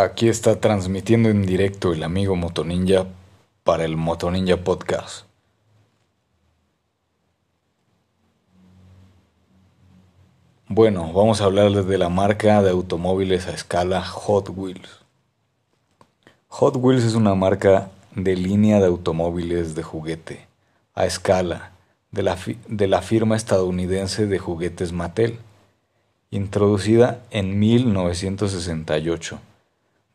Aquí está transmitiendo en directo el amigo Motoninja para el Motoninja Podcast. Bueno, vamos a hablar de la marca de automóviles a escala Hot Wheels. Hot Wheels es una marca de línea de automóviles de juguete a escala de la, de la firma estadounidense de juguetes Mattel, introducida en 1968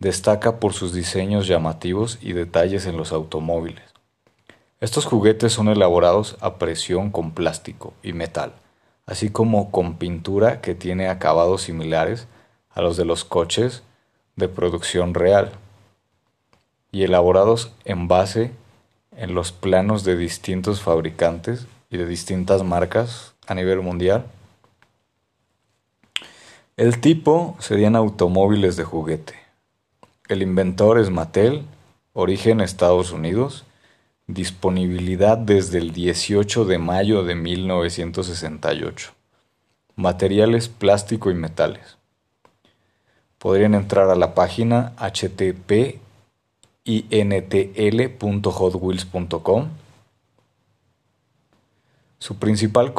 Destaca por sus diseños llamativos y detalles en los automóviles. Estos juguetes son elaborados a presión con plástico y metal, así como con pintura que tiene acabados similares a los de los coches de producción real, y elaborados en base en los planos de distintos fabricantes y de distintas marcas a nivel mundial. El tipo serían automóviles de juguete. El inventor es Mattel, origen Estados Unidos, disponibilidad desde el 18 de mayo de 1968. Materiales plástico y metales. Podrían entrar a la página http intl.hotwheels.com. Su principal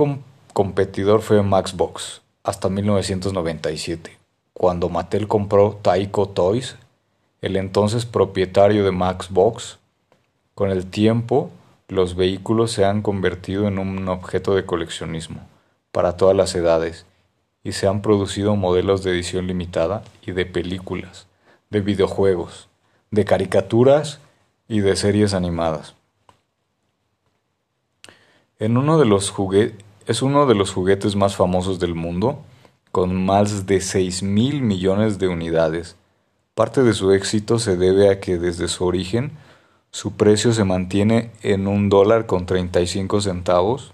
competidor fue Maxbox hasta 1997, cuando Mattel compró Taiko Toys el entonces propietario de Maxbox. Con el tiempo, los vehículos se han convertido en un objeto de coleccionismo para todas las edades y se han producido modelos de edición limitada y de películas, de videojuegos, de caricaturas y de series animadas. Es uno de los juguetes más famosos del mundo, con más de 6 mil millones de unidades Parte de su éxito se debe a que desde su origen su precio se mantiene en un dólar con 35 centavos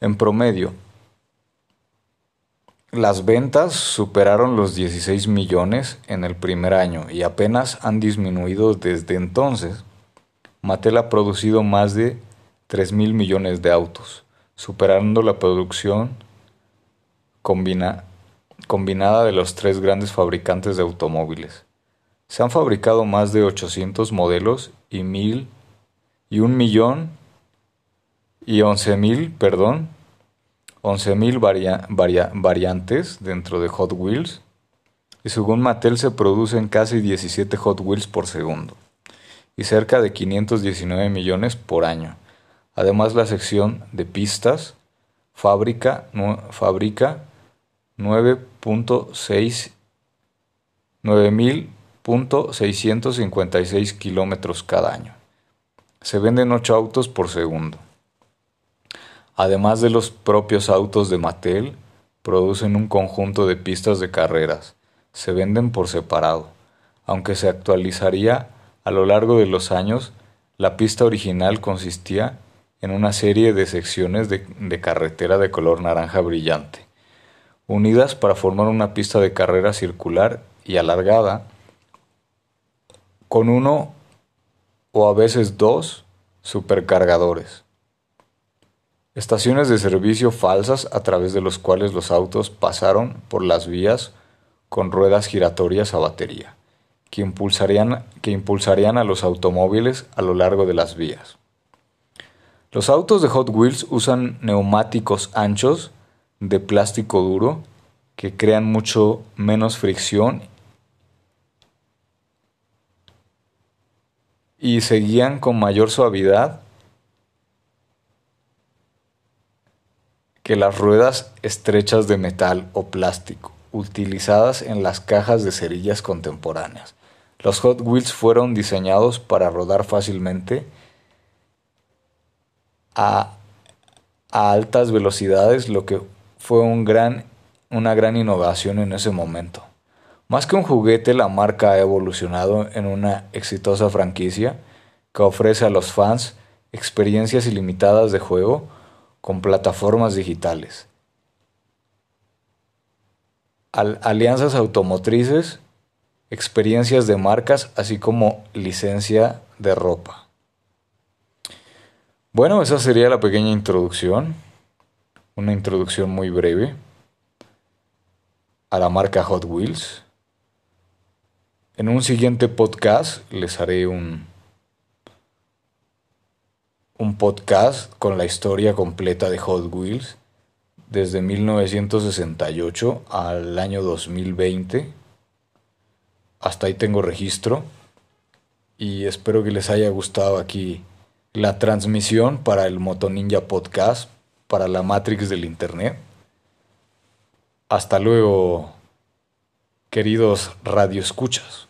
en promedio. Las ventas superaron los 16 millones en el primer año y apenas han disminuido desde entonces. Mattel ha producido más de 3 mil millones de autos, superando la producción combinada combinada de los tres grandes fabricantes de automóviles. Se han fabricado más de 800 modelos y mil y un millón y once mil, perdón, once mil variantes dentro de Hot Wheels y según Mattel se producen casi 17 Hot Wheels por segundo y cerca de 519 millones por año. Además la sección de pistas fabrica, fabrica 9.656 kilómetros cada año. Se venden 8 autos por segundo. Además de los propios autos de Mattel, producen un conjunto de pistas de carreras. Se venden por separado. Aunque se actualizaría a lo largo de los años, la pista original consistía en una serie de secciones de, de carretera de color naranja brillante unidas para formar una pista de carrera circular y alargada con uno o a veces dos supercargadores. Estaciones de servicio falsas a través de los cuales los autos pasaron por las vías con ruedas giratorias a batería, que impulsarían, que impulsarían a los automóviles a lo largo de las vías. Los autos de Hot Wheels usan neumáticos anchos de plástico duro que crean mucho menos fricción y se guían con mayor suavidad que las ruedas estrechas de metal o plástico utilizadas en las cajas de cerillas contemporáneas. Los Hot Wheels fueron diseñados para rodar fácilmente a, a altas velocidades, lo que fue un gran, una gran innovación en ese momento. Más que un juguete, la marca ha evolucionado en una exitosa franquicia que ofrece a los fans experiencias ilimitadas de juego con plataformas digitales, alianzas automotrices, experiencias de marcas, así como licencia de ropa. Bueno, esa sería la pequeña introducción una introducción muy breve a la marca Hot Wheels. En un siguiente podcast les haré un, un podcast con la historia completa de Hot Wheels desde 1968 al año 2020. Hasta ahí tengo registro y espero que les haya gustado aquí la transmisión para el Moto Ninja Podcast, para la Matrix del Internet. Hasta luego, queridos radioescuchas.